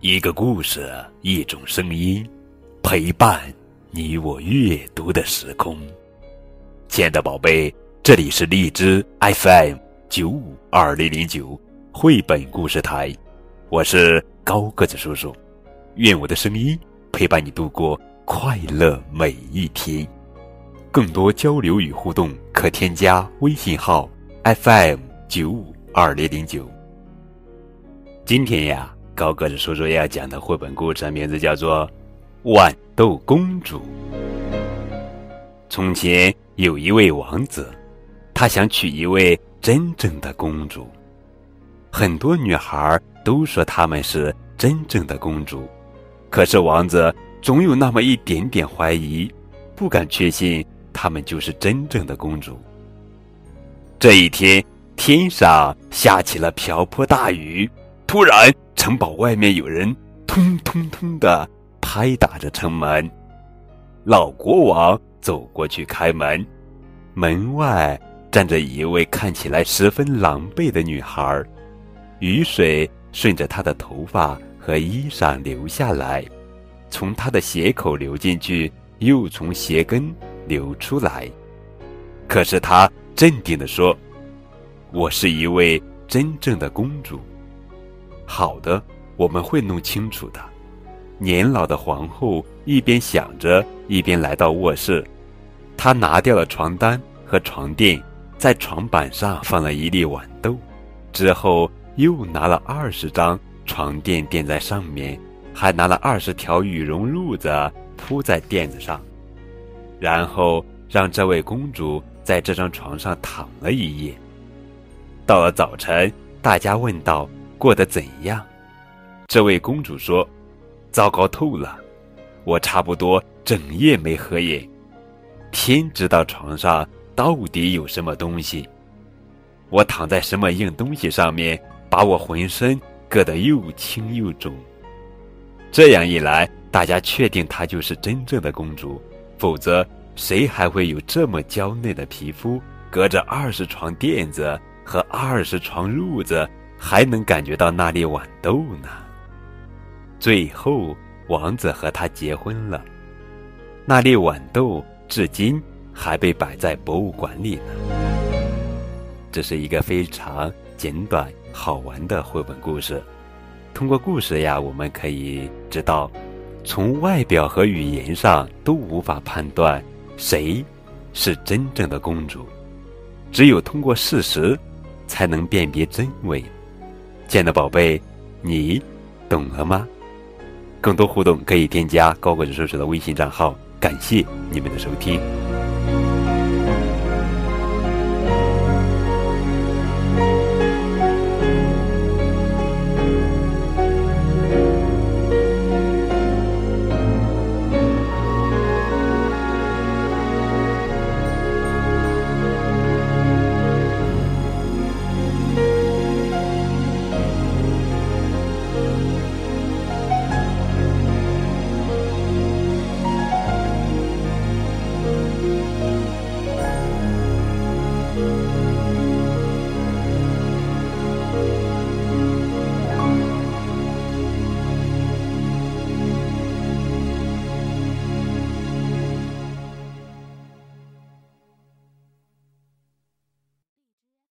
一个故事，一种声音，陪伴你我阅读的时空。亲爱的宝贝，这里是荔枝 FM 九五二零零九绘本故事台，我是高个子叔叔。愿我的声音陪伴你度过快乐每一天。更多交流与互动，可添加微信号 FM 九五二零零九。今天呀。高个子叔叔要讲的绘本故事名字叫做《豌豆公主》。从前有一位王子，他想娶一位真正的公主。很多女孩都说她们是真正的公主，可是王子总有那么一点点怀疑，不敢确信她们就是真正的公主。这一天，天上下起了瓢泼大雨，突然。城堡外面有人通通通的拍打着城门，老国王走过去开门，门外站着一位看起来十分狼狈的女孩，雨水顺着她的头发和衣裳流下来，从她的鞋口流进去，又从鞋跟流出来。可是她镇定地说：“我是一位真正的公主。”好的，我们会弄清楚的。年老的皇后一边想着，一边来到卧室。她拿掉了床单和床垫，在床板上放了一粒豌豆，之后又拿了二十张床垫垫在上面，还拿了二十条羽绒褥子铺在垫子上，然后让这位公主在这张床上躺了一夜。到了早晨，大家问道。过得怎样？这位公主说：“糟糕透了，我差不多整夜没合眼。天知道床上到底有什么东西。我躺在什么硬东西上面，把我浑身硌得又青又肿。这样一来，大家确定她就是真正的公主，否则谁还会有这么娇嫩的皮肤，隔着二十床垫子和二十床褥子？”还能感觉到那粒豌豆呢。最后，王子和她结婚了。那粒豌豆至今还被摆在博物馆里呢。这是一个非常简短、好玩的绘本故事。通过故事呀，我们可以知道，从外表和语言上都无法判断谁是真正的公主，只有通过事实，才能辨别真伪。亲爱的宝贝，你懂了吗？更多互动可以添加高个子叔叔的微信账号。感谢你们的收听。